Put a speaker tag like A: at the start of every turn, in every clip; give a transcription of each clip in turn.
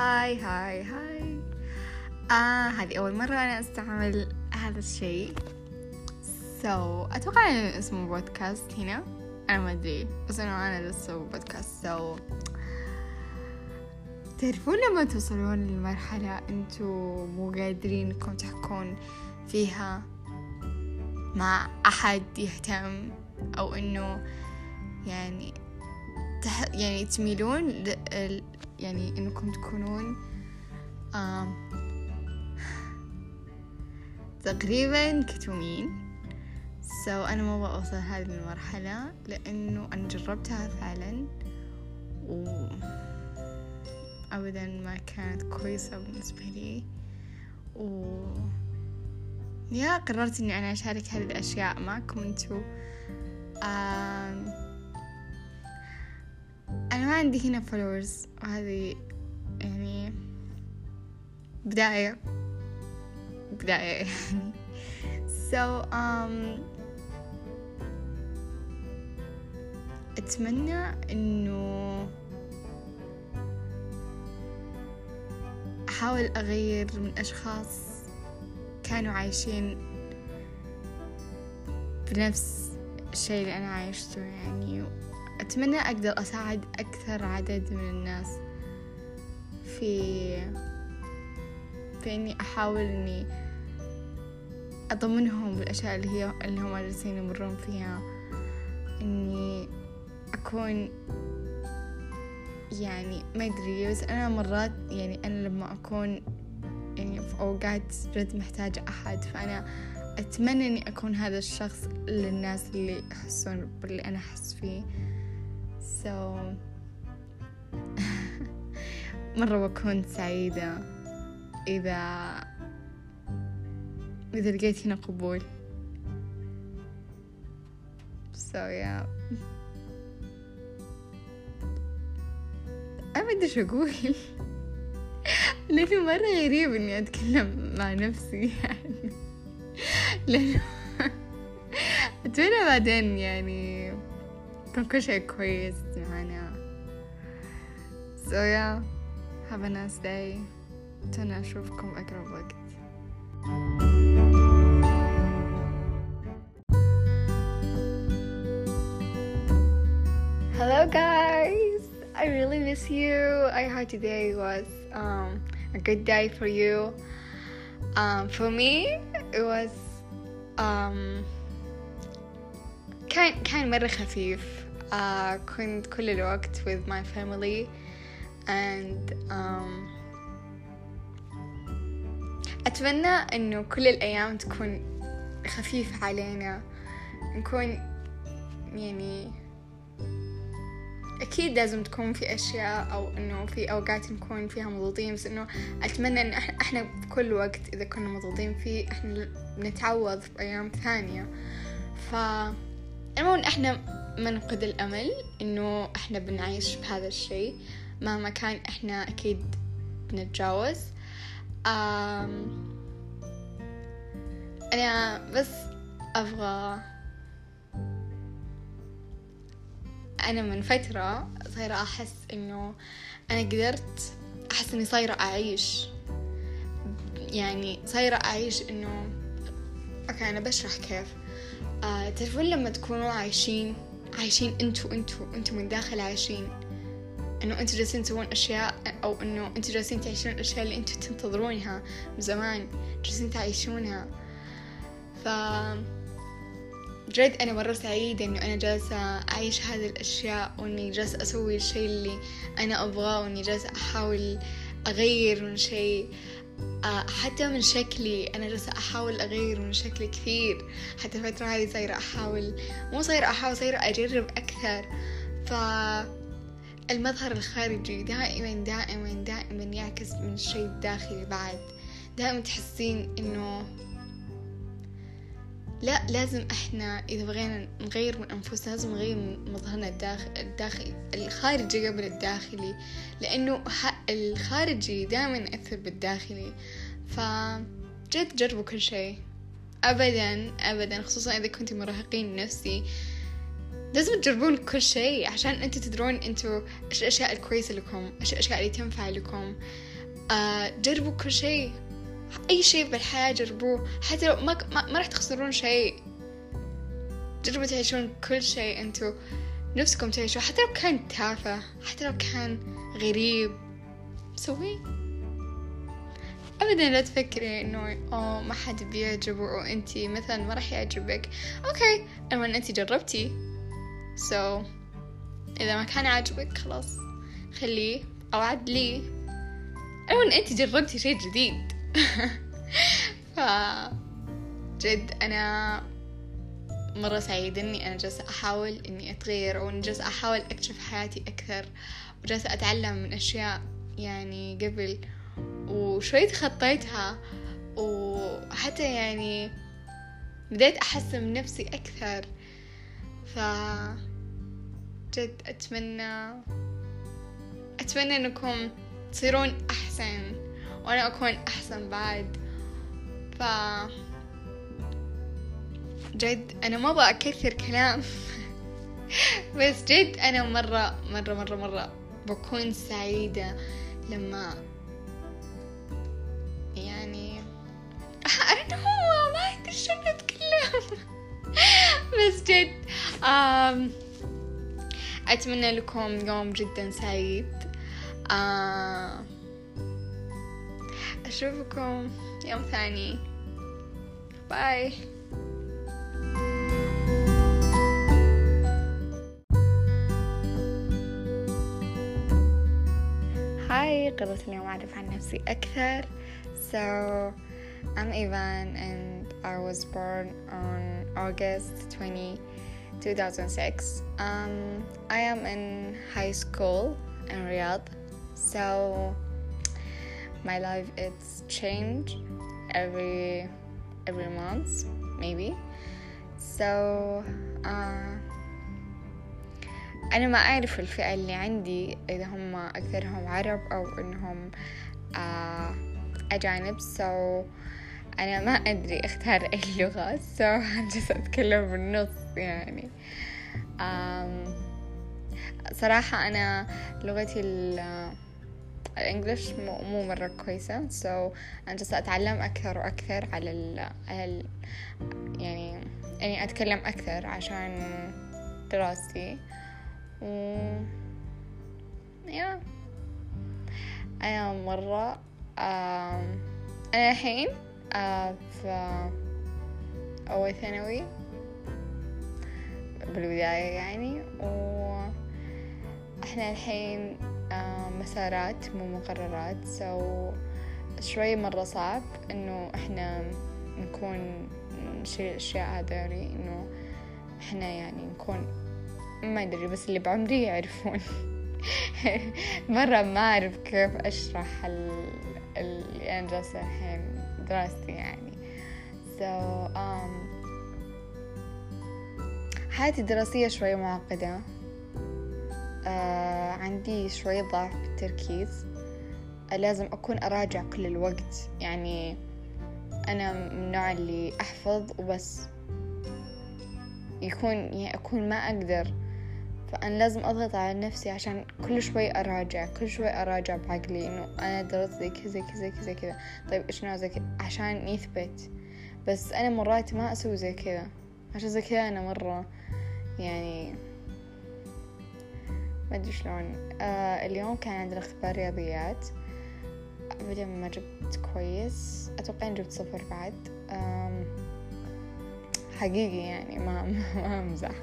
A: hi hi hi آه هذه أول مرة أنا أستعمل هذا الشيء. so, أتوقع إنه اسمه بودكاست هنا. أنا ما أدري بس إنه أنا لسه podcast so, تعرفون لما توصلون لمرحلة انتو مو قادرين إنكم تحكون فيها مع أحد يهتم أو إنه يعني تح يعني تميلون ل... يعني إنكم تكونون تقريبا كتومين. سو so, أنا ما أبغى أوصل هذه المرحلة لأنه أنا جربتها فعلا و أبدا ما كانت كويسة بالنسبة لي. و يا قررت إني أنا أشارك هذه الأشياء معكم أنتو. آم... أنا ما عندي هنا فولورز وهذه يعني بداية بداية يعني. So um, أتمنى إنه أحاول أغير من أشخاص كانوا عايشين بنفس الشيء اللي أنا عايشته يعني. أتمنى أقدر أساعد أكثر عدد من الناس في في إني أحاول إني أضمنهم بالأشياء اللي هي اللي هم جالسين يمرون فيها. إني أكون يعني ما أدري بس أنا مرات يعني أنا لما أكون يعني في أوقات جد محتاجة أحد فأنا أتمنى إني أكون هذا الشخص للناس اللي يحسون باللي أنا أحس فيه. So مرة بكون سعيدة إذا إذا لقيت هنا قبول. So yeah. أنا ما أقول. لأنه مرة غريب إني أتكلم مع نفسي يعني. لأنه أتمنى بعدين يعني يكون كل شيء كويس معنا so yeah have a nice day أتمنى أشوفكم أقرب وقت Hello guys, I really miss you. I hope today was um, a good day for you. Um, for me, it was um, كان كان مرة خفيف. Uh, كنت كل الوقت with my family. And um, أتمنى إنه كل الأيام تكون خفيفة علينا. نكون يعني أكيد لازم تكون في أشياء أو إنه في أوقات نكون فيها مضغوطين بس إنه أتمنى إن إحنا, إحنا بكل وقت إذا كنا مضغوطين فيه إحنا نتعوض بأيام ثانية. ف المهم إحنا ما نفقد الأمل إنه إحنا بنعيش بهذا الشيء مهما كان إحنا أكيد بنتجاوز. أنا بس أبغى أنا من فترة صايرة أحس إنه أنا قدرت أحس إني صايرة أعيش. يعني صايرة أعيش إنه okay أنا بشرح كيف. آه تعرفون لما تكونوا عايشين عايشين انتو انتو انتو من داخل عايشين. انه انتو جالسين تسوون أشياء أو انه انتو جالسين تعيشون الأشياء اللي انتو تنتظرونها من زمان جالسين تعيشونها. ف جد أنا مرة سعيدة إنه أنا جالسة أعيش هذه الأشياء وإني جالسة أسوي الشيء اللي أنا أبغاه وإني جالسة أحاول أغير من شيء حتى من شكلي أنا جالسة أحاول أغير من شكلي كثير. حتى الفترة هذه صايرة أحاول مو صايرة أحاول صايرة أجرب أكثر. فالمظهر الخارجي دائما دائما دائما يعكس من الشيء الداخلي بعد. دائما تحسين إنه لا لازم إحنا إذا بغينا نغير من أنفسنا لازم نغير من مظهرنا الداخل الداخلي الخارجي قبل الداخلي لأنه الخارجي دائما يأثر بالداخلي. فجد جربوا كل شيء. ابدا ابدا خصوصا إذا كنتوا مراهقين نفسي. لازم تجربون كل شيء عشان أنتوا تدرون أنتوا إيش الأشياء الكويسة لكم إيش الأشياء اللي تنفع لكم. آه جربوا كل شيء. أي شيء بالحياة جربوه. حتى لو ما, ما, ما راح تخسرون شيء. جربوا تعيشون كل شيء انتو نفسكم تعيشوا حتى لو كان تافه حتى لو كان غريب. سويه ابدا لا تفكري إنه أوه ما حد بيعجبه أو أنتي مثلا ما راح يعجبك. okay المهم أنتي جربتي. so, إذا ما كان عاجبك خلاص خليه أو عدليه المهم أنتي جربتي شيء جديد. ف جد أنا مرة سعيدة إني أنا جالسة أحاول إني أتغير أو إني جالسة أحاول أكتشف حياتي أكثر وجالسة أتعلم من أشياء يعني قبل وشوي تخطيتها وحتى يعني بديت أحسن من نفسي أكثر. ف جد أتمنى أتمنى أنكم تصيرون أحسن. وأنا أكون أحسن بعد. ف جد أنا ما أبغى أكثر كلام. بس جد أنا مرة مرة مرة مرة بكون سعيدة لما يعني أنا هو ما أدري شو نتكلم بس جد آم أتمنى لكم يوم جدا سعيد. آه أشوفكم يوم ثاني باي هاي قررت اليوم أعرف عن نفسي أكثر So I'm Ivan and I was born on August 20, 2006 um, I am in high school in Riyadh So my life it's changed every every month maybe. So uh, أنا ما أعرف الفئة اللي عندي إذا هم أكثرهم عرب أو إنهم آه أجانب. So أنا ما أدري أختار أي لغة. So جالسة أتكلم بالنص يعني. um, صراحة أنا لغتي الإنجليش مو, مو مرة كويسة. So أنا جالسة أتعلم أكثر وأكثر على ال, ال يعني يعني أتكلم أكثر عشان دراستي. و يا أنا مرة أنا الحين في أول ثانوي بالبداية يعني. وإحنا الحين مسارات مو مقررات. سو شوي مرة صعب إنه إحنا نكون نشيل الأشياء هذولي إنه إحنا يعني نكون ما أدري بس اللي بعمري يعرفون. مرة ما أعرف كيف أشرح اللي أنا جالسة الحين دراستي يعني. So um, حياتي الدراسية شوي معقدة. آه عندي شوية ضعف بالتركيز آه لازم أكون أراجع كل الوقت. يعني أنا من النوع اللي أحفظ وبس. يكون يعني أكون ما أقدر. فأنا لازم أضغط على نفسي عشان كل شوي أراجع كل شوي أراجع بعقلي إنه أنا درست زي كذا كذا كذا كذا. طيب إيش نوع زي كذا؟ عشان يثبت. بس أنا مرات ما أسوي زي كذا. عشان زي كذا أنا مرة يعني ما أدري شلون. آه اليوم كان عندنا اختبار رياضيات. أبدا ما جبت كويس. أتوقع إني جبت صفر بعد. حقيقي يعني ما ما أمزح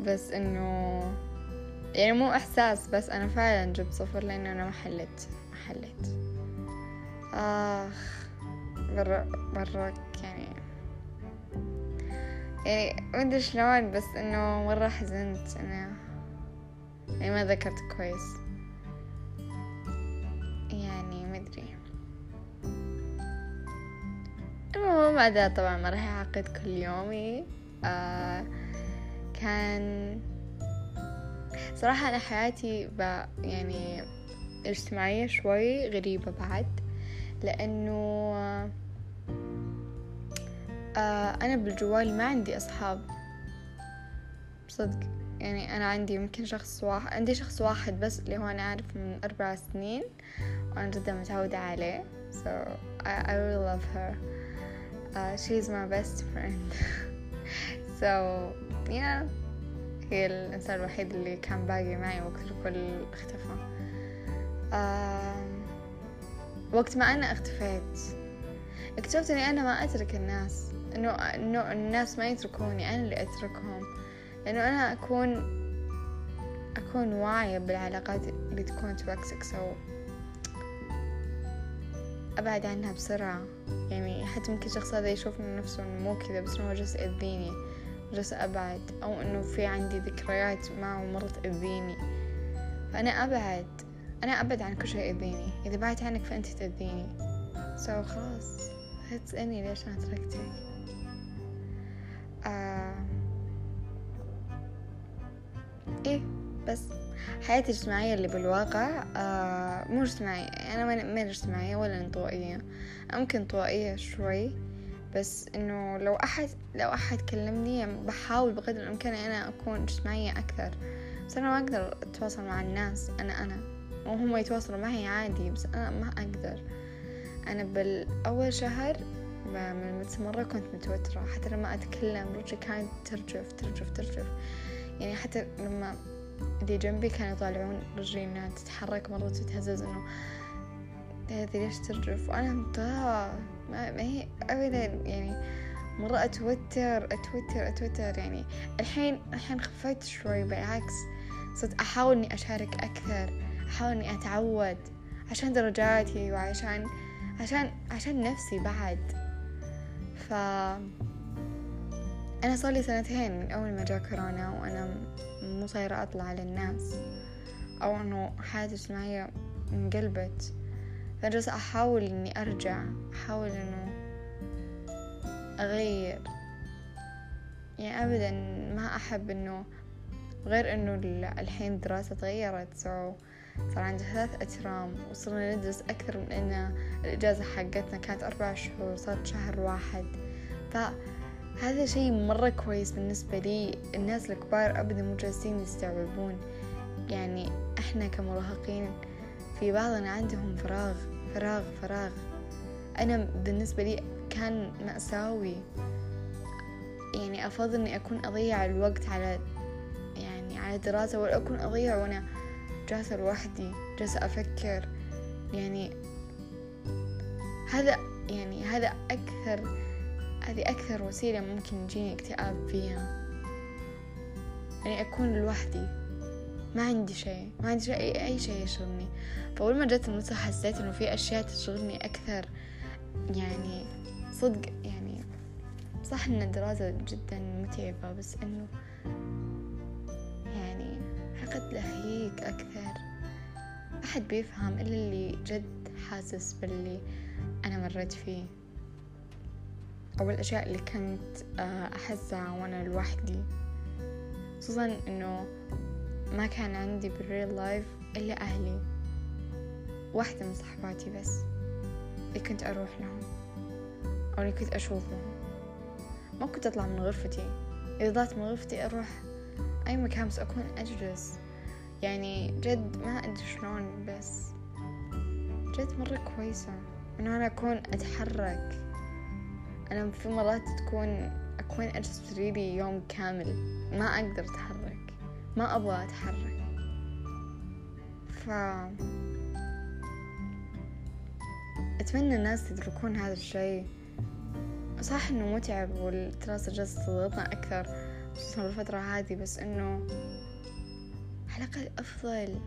A: بس إنه يعني مو إحساس بس أنا فعلا جبت صفر لأنه أنا ما حليت ما حليت. آخ برا برا يعني يعني ما أدري شلون بس إنه مرة حزنت. أنا يعني ما ذكرت كويس. يعني ما أدري. المهم بعدها طبعا ما راح أعقد كل يومي. آه كان صراحة أنا حياتي يعني اجتماعية شوي غريبة بعد لأنه آه أنا بالجوال ما عندي أصحاب. صدق. يعني أنا عندي يمكن شخص واحد عندي شخص واحد بس اللي هو أنا أعرف من أربع سنين وأنا جدا متعودة عليه so I, I really love her. Uh, she's my best friend. So yeah. هي الإنسان الوحيد اللي كان باقي معي وقت الكل اختفى. Uh, وقت ما أنا اختفيت اكتشفت إني أنا ما أترك الناس إنه الناس ما يتركوني أنا اللي أتركهم. لأنه أنا أكون أكون واعية بالعلاقات اللي تكون toxic so أبعد عنها بسرعة. يعني حتى ممكن الشخص هذا يشوف من نفسه إنه مو كذا بس إنه جالس يأذيني جالس أبعد. أو إنه في عندي ذكريات معه مرة تأذيني. فأنا أبعد أنا أبعد عن كل شيء يأذيني. إذا بعدت عنك فأنت تأذيني. so خلاص هتسألني ليش أنا تركتك؟ آه. إيه بس حياتي الاجتماعية اللي بالواقع آه مو اجتماعية أنا ما اجتماعية ولا انطوائية. ممكن انطوائية شوي بس إنه لو أحد لو أحد كلمني يعني بحاول بقدر الإمكان أنا أكون اجتماعية أكثر. بس أنا ما أقدر أتواصل مع الناس أنا أنا. وهم يتواصلوا معي عادي بس أنا ما أقدر. أنا بالأول شهر من مرة كنت متوترة حتى لما أتكلم رجلي كانت ترجف ترجف ترجف. يعني حتى لما اللي جنبي كانوا يطالعون رجلي إنها تتحرك مرة تتهزز إنه هذه ليش ترجف؟ مضاعة ما, هي أبدا يعني مرة أتوتر أتوتر أتوتر. يعني الحين الحين خفيت شوي. بالعكس صرت أحاول إني أشارك أكثر أحاول إني أتعود عشان درجاتي وعشان عشان عشان نفسي بعد. ف أنا صار لي سنتين من أول ما جاء كورونا وأنا مو صايرة أطلع للناس أو إنه حياتي الاجتماعية انقلبت. فجلسة أحاول إني أرجع أحاول إنه أغير. يعني أبدا ما أحب إنه غير إنه الحين الدراسة تغيرت. سو صار عندي ثلاث أترام وصرنا ندرس أكثر من إن الإجازة حقتنا كانت أربع شهور صارت شهر واحد. فهذا شيء مرة كويس بالنسبة لي. الناس الكبار أبدا مو جالسين يستوعبون. يعني إحنا كمراهقين في بعضنا عندهم فراغ فراغ فراغ. أنا بالنسبة لي كان مأساوي. يعني أفضل إني أكون أضيع الوقت على يعني على دراسة ولا أكون أضيع وأنا جالسة لوحدي جالسة أفكر. يعني هذا يعني هذا أكثر هذه أكثر وسيلة ممكن يجيني اكتئاب فيها. يعني أكون لوحدي. ما عندي شيء. ما عندي شيء. أي شيء يشغلني. فأول ما جت النص حسيت إنه في أشياء تشغلني أكثر. يعني صدق يعني صح إن الدراسة جدا متعبة بس إنه يعني حقد لهيك أكثر. أحد بيفهم إلا اللي جد حاسس باللي أنا مريت فيه. أو الأشياء اللي كنت آه، أحسها وأنا لوحدي. خصوصا إنه ما كان عندي بالريل لايف إلا أهلي. واحدة من صحباتي بس اللي كنت أروح لهم أو اللي كنت أشوفهم ما كنت أطلع من غرفتي. إذا ضعت من غرفتي أروح أي مكان بس أكون أجلس. يعني جد ما أدري شلون بس جد مرة كويسة إنه أنا أكون أتحرك. أنا في مرات تكون أكون أجلس ريلي يوم كامل ما أقدر أتحرك ما أبغى أتحرك. ف أتمنى الناس يدركون هذا الشيء. صح إنه متعب والدراسة جالسة تضغطنا أكثر خصوصا بالفترة هذه بس إنه على الأقل أفضل.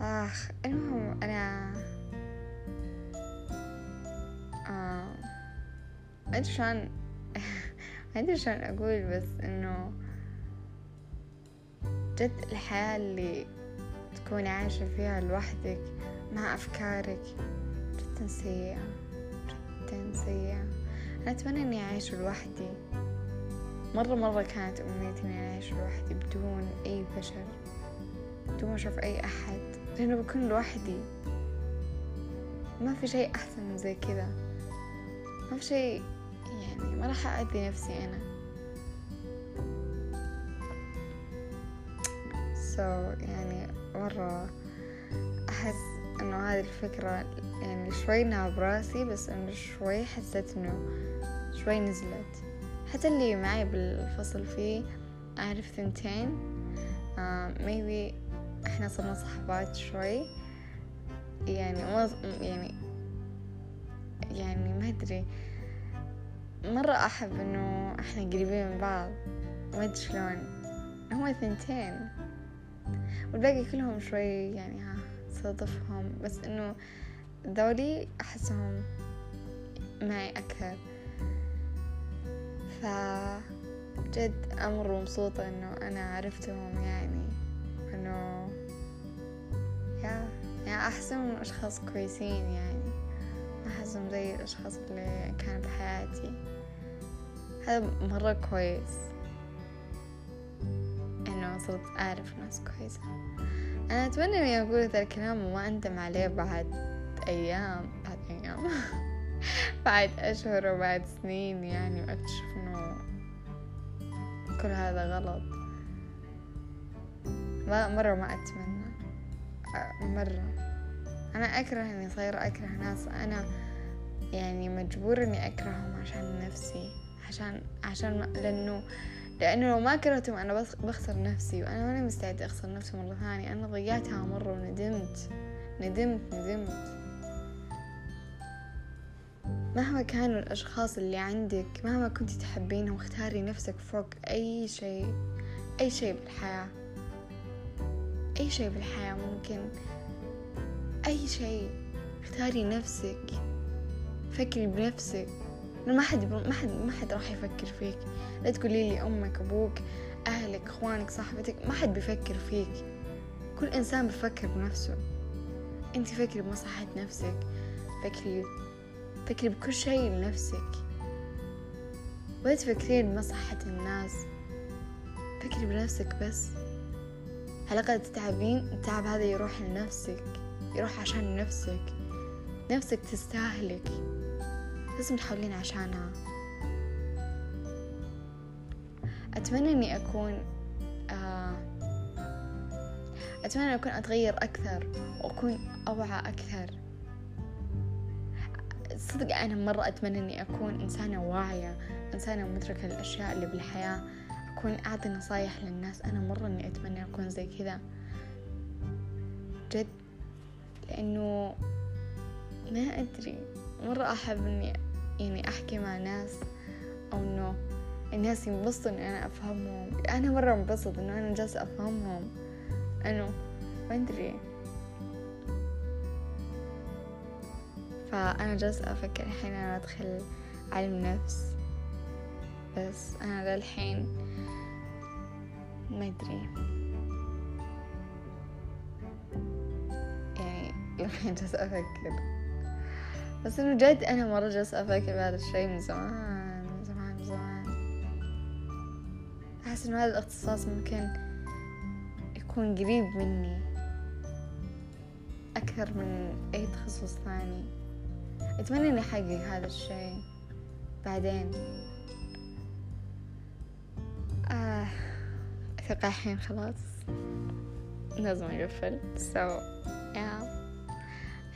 A: آخ المهم أنا شلون ما أدري شلون أقول بس إنه جد الحياة اللي تكون عايشة فيها لوحدك مع أفكارك جدا سيئة جدا سيئة. أنا أتمنى إني أعيش لوحدي. مرة مرة كانت أمنيتي إني أعيش لوحدي بدون أي بشر بدون ما أشوف أي أحد لأنه بكون لوحدي. ما في شيء أحسن من زي كذا. ما في شيء يعني ما راح أأذي نفسي أنا. So يعني مرة أحس إنه هذه الفكرة يعني شوي إنها براسي بس إنه شوي حسيت إنه شوي نزلت. حتى اللي معي بالفصل فيه أعرف ثنتين. uh, maybe إحنا صرنا صحبات شوي. يعني ما يعني يعني ما أدري. مرة أحب إنه إحنا قريبين من بعض ما أدري شلون. هما ثنتين والباقي كلهم شوي يعني ها صادفهم بس إنه ذولي أحسهم معي أكثر. ف جد أمر مبسوطة إنه أنا عرفتهم يعني. إنه يا يعني أحسهم أشخاص كويسين يعني. أحسهم زي الأشخاص اللي كانوا بحياتي هذا مرة كويس. إنه صرت أعرف ناس كويسة. أنا أتمنى إني أقول هذا الكلام وما أندم عليه بعد أيام بعد أيام. بعد أشهر وبعد سنين يعني وأكتشف إنه كل هذا غلط. ما مرة ما أتمنى. مرة. أنا أكره إني صايرة أكره ناس. أنا يعني مجبورة إني أكرههم عشان نفسي عشان عشان لأنه لأنه لو ما كرهتهم أنا بخسر نفسي وأنا ماني مستعدة أخسر نفسي مرة ثانية. أنا ضيعتها مرة وندمت ندمت ندمت. مهما كانوا الأشخاص اللي عندك مهما كنت تحبينهم اختاري نفسك فوق أي شيء أي شيء بالحياة. أي شيء بالحياة ممكن أي شيء. اختاري نفسك. فكري بنفسك. ما حد ما حد ما حد راح يفكر فيك. لا تقولي لي أمك أبوك أهلك إخوانك صاحبتك ما حد بيفكر فيك. كل إنسان بيفكر بنفسه. أنت فكري بمصلحة نفسك. فكري فكري بكل شيء لنفسك. ولا تفكرين بمصلحة الناس. فكري بنفسك بس. على الأقل تتعبين التعب هذا يروح لنفسك. يروح عشان نفسك. نفسك تستاهلك. لازم تحاولين عشانها. أتمنى إني أكون آه أتمنى أكون أتغير أكثر وأكون أوعى أكثر. صدق أنا مرة أتمنى إني أكون إنسانة واعية إنسانة مدركة للأشياء اللي بالحياة أكون أعطي نصايح للناس. أنا مرة إني أتمنى أكون زي كذا. جد. لأنه ما أدري مرة أحب إني يعني أحكي مع ناس أو إنه الناس ينبسطوا إني أنا أفهمهم. أنا مرة انبسط إنه أنا جالسة أفهمهم. إنه ما أدري. فأنا جالسة أفكر الحين أنا أدخل علم نفس. بس أنا للحين ما أدري. للحين جالسة أفكر. بس إنه جد أنا مرة جالسة أفكر بهذا الشي من زمان من زمان من زمان. أحس إنه هذا الاختصاص ممكن يكون قريب مني أكثر من أي تخصص ثاني. أتمنى إني أحقق هذا الشيء بعدين. آه أتوقع الحين خلاص. لازم أقفل. So yeah.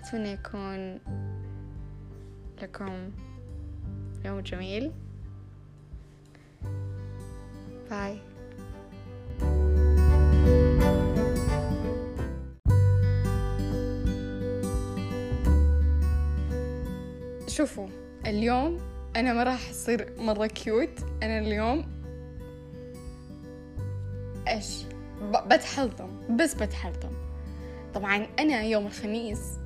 A: أتمنى يكون لكم يوم جميل. bye شوفوا اليوم أنا ما راح أصير مرة cute أنا اليوم إيش؟ بتحلطم بس بتحلطم. طبعا أنا يوم الخميس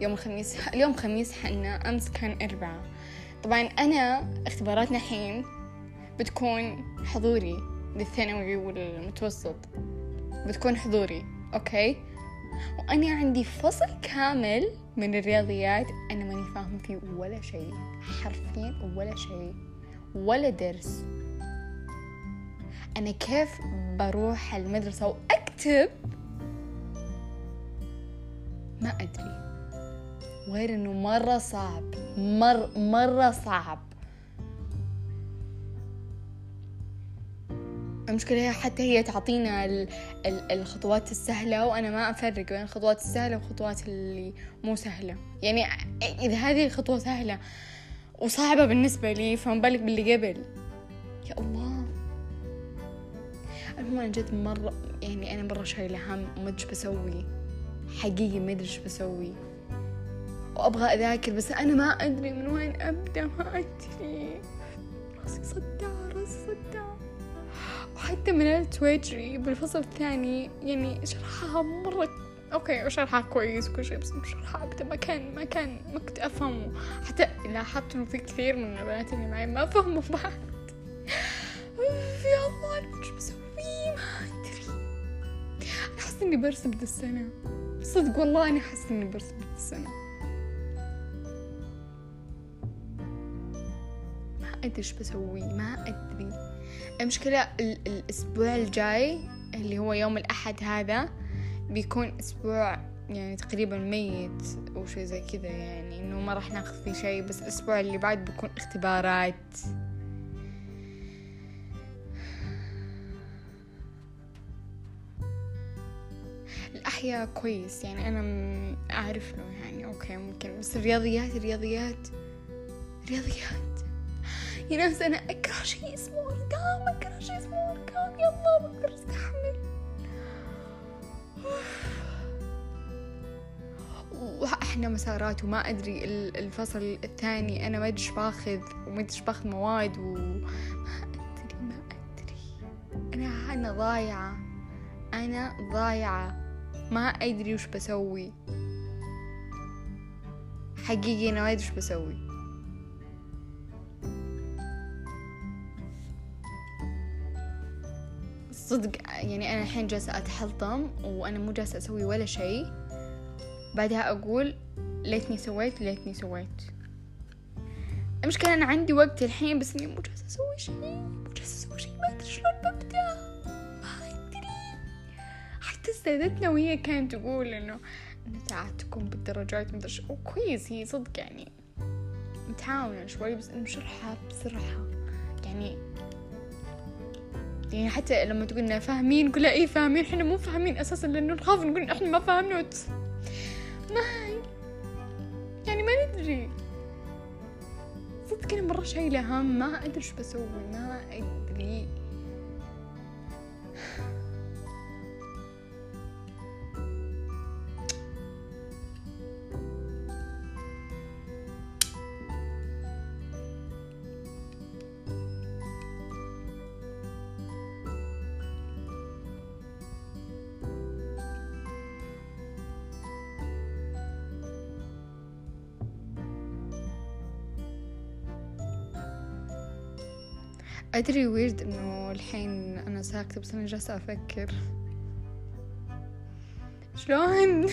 A: يوم الخميس. اليوم خميس حنا أمس كان أربعة. طبعا أنا اختباراتنا الحين بتكون حضوري للثانوي والمتوسط. بتكون حضوري أوكي؟ وأنا عندي فصل كامل من الرياضيات أنا ماني فاهم فيه ولا شيء. حرفيا ولا شيء. ولا درس. أنا كيف بروح المدرسة وأكتب؟ ما أدري. غير إنه مرة صعب. مر مرة صعب. المشكلة هي حتى هي تعطينا ال- ال- الخطوات السهلة وأنا ما أفرق بين الخطوات السهلة والخطوات اللي مو سهلة. يعني إذا هذه الخطوة سهلة وصعبة بالنسبة لي فما بالك باللي قبل. يا الله. المهم أنا جد مرة يعني أنا مرة شايلة هم وما أدري بسوي. حقيقي ما أدري بسوي. وأبغى أذاكر بس أنا ما أدري من وين أبدأ ما أدري. راسي صداع راسي صداع. وحتى من تويتري بالفصل الثاني يعني شرحها مرة okay شرحها كويس وكل شيء بس شرحها ابدا. ما كان ما كان ما كنت أفهمه. حتى لاحظت إنه في كثير من البنات اللي معي ما فهموا أوف يا الله أنا بسوي؟ ما أدري. أحس إني برسم ذا السنة. صدق والله أنا أحس إني برسم ذا السنة. ادري إيش بسوي؟ ما أدري. المشكلة ال- الأسبوع الجاي اللي هو يوم الأحد هذا بيكون أسبوع يعني تقريبا ميت أو زي كذا يعني إنه ما راح ناخذ فيه شيء بس الأسبوع اللي بعد بيكون اختبارات. الأحياء كويس يعني أنا أعرف له يعني أوكي ممكن بس الرياضيات الرياضيات رياضيات يا ناس أنا أكره شيء اسمه أرقام أكره شيء اسمه أرقام يا الله ما أقدر أستحمل وإحنا مسارات وما أدري ال- الفصل الثاني. أنا ما أدري باخذ وما أدري باخذ مواد وما أدري ما أدري. أنا أنا ضايعة. أنا ضايعة. ما أدري وش بسوي. حقيقي أنا ما أدري وش بسوي. صدق يعني أنا الحين جالسة أتحلطم وأنا مو جالسة أسوي ولا شيء. بعدها أقول ليتني سويت ليتني سويت. المشكلة أنا عندي وقت الحين بس إني مو جالسة أسوي شيء مو جالسة أسوي شيء ما أدري شلون ببدأ. ما أدري. حتى استاذتنا وهي كانت تقول إنه ساعدتكم بالدرجات مدري شو. وكويس هي صدق يعني متعاونة شوي بس إنه شرحها بسرعة. يعني يعني حتى لما تقولنا فاهمين نقول إيه فاهمين؟ إحنا مو فاهمين أساسا لأنه نخاف نقول إحنا ما فاهمنا. وت... ما يعني ما ندري. صدق أنا مرة شايلة هم ما أدري إيش بسوي ما أدري. أدري ويرد إنه الحين أنا ساكتة بس أنا جالسة أفكر. شلون؟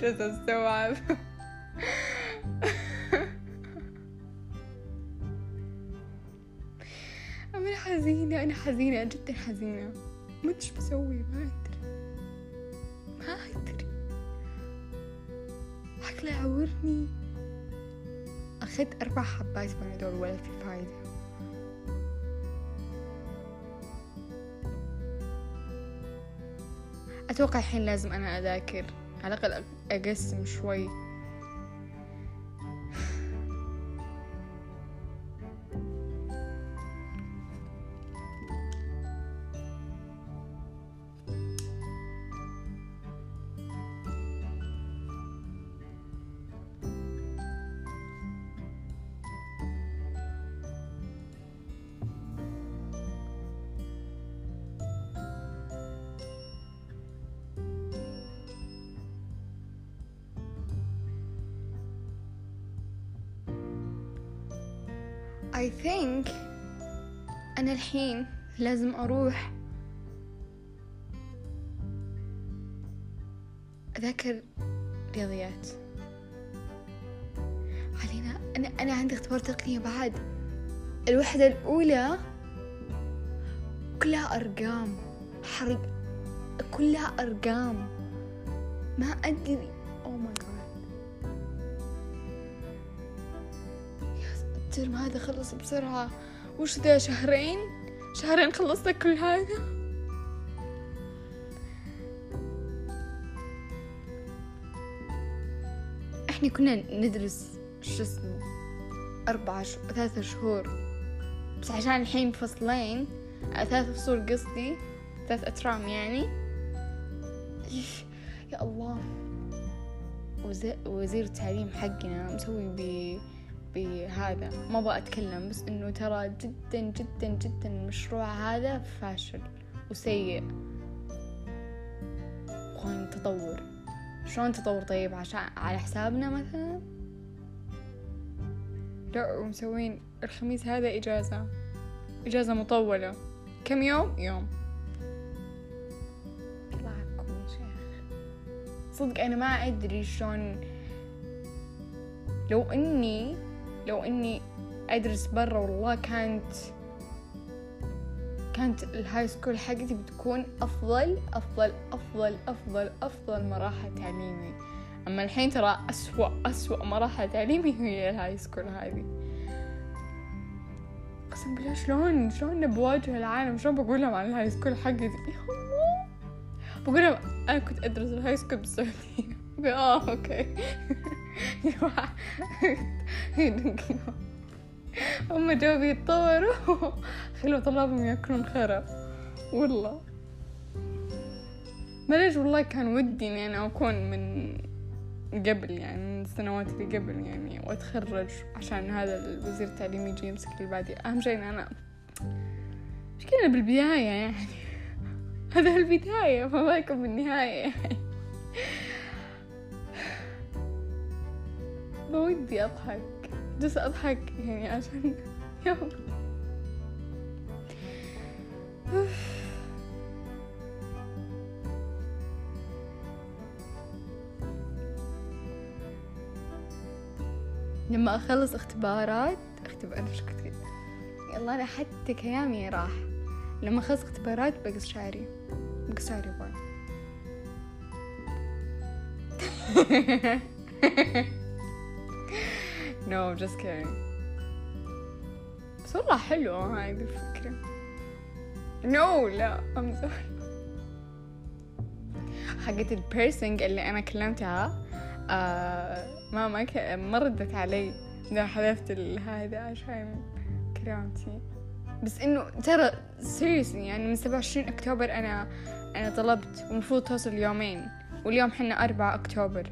A: جالسة أستوعب أنا حزينة أنا حزينة جدا حزينة. ما أدري بسوي ما أدري. ما أدري. عقلي يعورني. أخذت أربع حبات بنادول ولا في فايدة. أتوقع الحين لازم أنا أذاكر. على الأقل أقسم شوي. لازم أروح. أذاكر رياضيات. علينا أنا أنا عندي اختبار تقنية بعد. الوحدة الأولى كلها أرقام. حرق كلها أرقام. ما أدري. أو ماي جاد الترم هذا خلص بسرعة. وش ذا شهرين؟ شهرين خلصت كل هذا إحنا كنا ندرس شو اسمه أربعة شهور ثلاثة شهور. بس عشان الحين فصلين ثلاث فصول قصدي ثلاث أترام يعني. يا الله. وزير التعليم حقنا مسوي ب بهذا. ما أبغى أتكلم بس إنه ترى جدا جدا جدا المشروع هذا فاشل وسيء. وين تطور. شلون تطور طيب؟ عشان على حسابنا مثلا؟ لا ومسوين الخميس هذا إجازة. إجازة مطولة. كم يوم؟ يوم. طلعكم شيخ. صدق أنا ما أدري شلون. لو إني لو إني أدرس برا والله كانت كانت ال high school حقتي بتكون أفضل أفضل أفضل أفضل أفضل مراحل تعليمي. أما الحين ترى أسوأ أسوأ مراحل تعليمي هي ال high school هذه. قسم بالله شلون شلون بواجه العالم؟ شلون بقول لهم عن ال high school حقتي؟ يا بقول لهم أنا كنت أدرس ال high school بالسعودية okay هم جو بيتطوروا خلوا طلابهم يأكلون خرا والله. ما ليش والله كان ودي إني أنا أكون من قبل يعني من السنوات اللي قبل يعني وأتخرج عشان هذا الوزير التعليم يجي يمسك اللي بعدي. أهم شيء إن أنا مشكلة بالبداية يعني؟ هذا البداية ما بالكم بالنهاية يعني. بودي أضحك جس أضحك يعني عشان يوم. لما أخلص اختبارات أختبار إيش كنت يلا أنا حتى كلامي راح. لما أخلص اختبارات بقص شعري. بقص شعري بوي. no just kidding. بس والله حلوة هذه الفكرة no لا I'm sorry. حقت البيرسينج اللي أنا كلمتها آه ما ما, ك... ما ردت علي. ده حذفت هذا عشان كرامتي بس إنه ترى سيريسلي يعني من سبعة وعشرين أكتوبر أنا أنا طلبت ومفروض توصل يومين. واليوم حنا أربعة أكتوبر.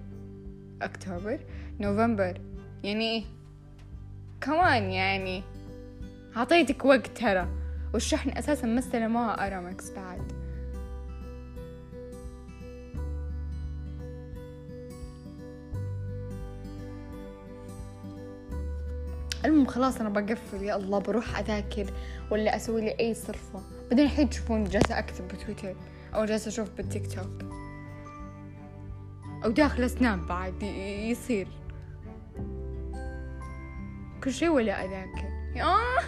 A: أكتوبر؟ نوفمبر. يعني إيه؟ كمان يعني عطيتك وقت ترى والشحن أساسا ما استلموها أرامكس بعد. المهم خلاص أنا بقفل يا الله بروح أذاكر ولا أسوي لي أي صرفة. بعدين الحين تشوفون جالسة أكتب بتويتر أو جالسة أشوف بالتيك توك. أو داخل سناب بعد يصير. كل شي ولا أذاكر. آه.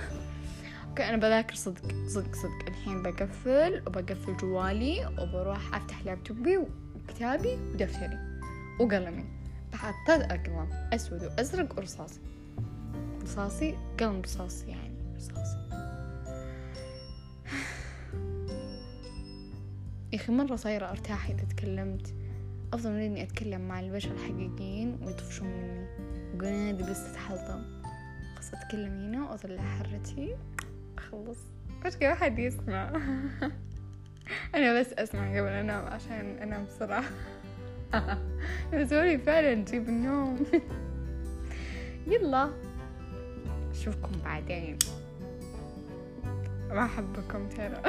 A: okay أنا بذاكر صدق صدق صدق. الحين بقفل وبقفل جوالي وبروح أفتح لابتوبي وكتابي ودفتري. وقلمي. بحط أقلام أسود وأزرق ورصاصي. رصاصي؟ قلم رصاصي يعني رصاصي. يا أخي مرة صايرة أرتاح إذا تكلمت. أفضل من إني أتكلم مع البشر الحقيقيين ويطفشون مني. يقولون هذه بس تتحلطم خلاص أتكلم هنا وأطلع حرتي أخلص وش ما حد يسمع. أنا بس أسمع قبل أنام عشان أنام بسرعة. بسوي فعلا تجيب النوم. يلا. أشوفكم بعدين. ما أحبكم ترى.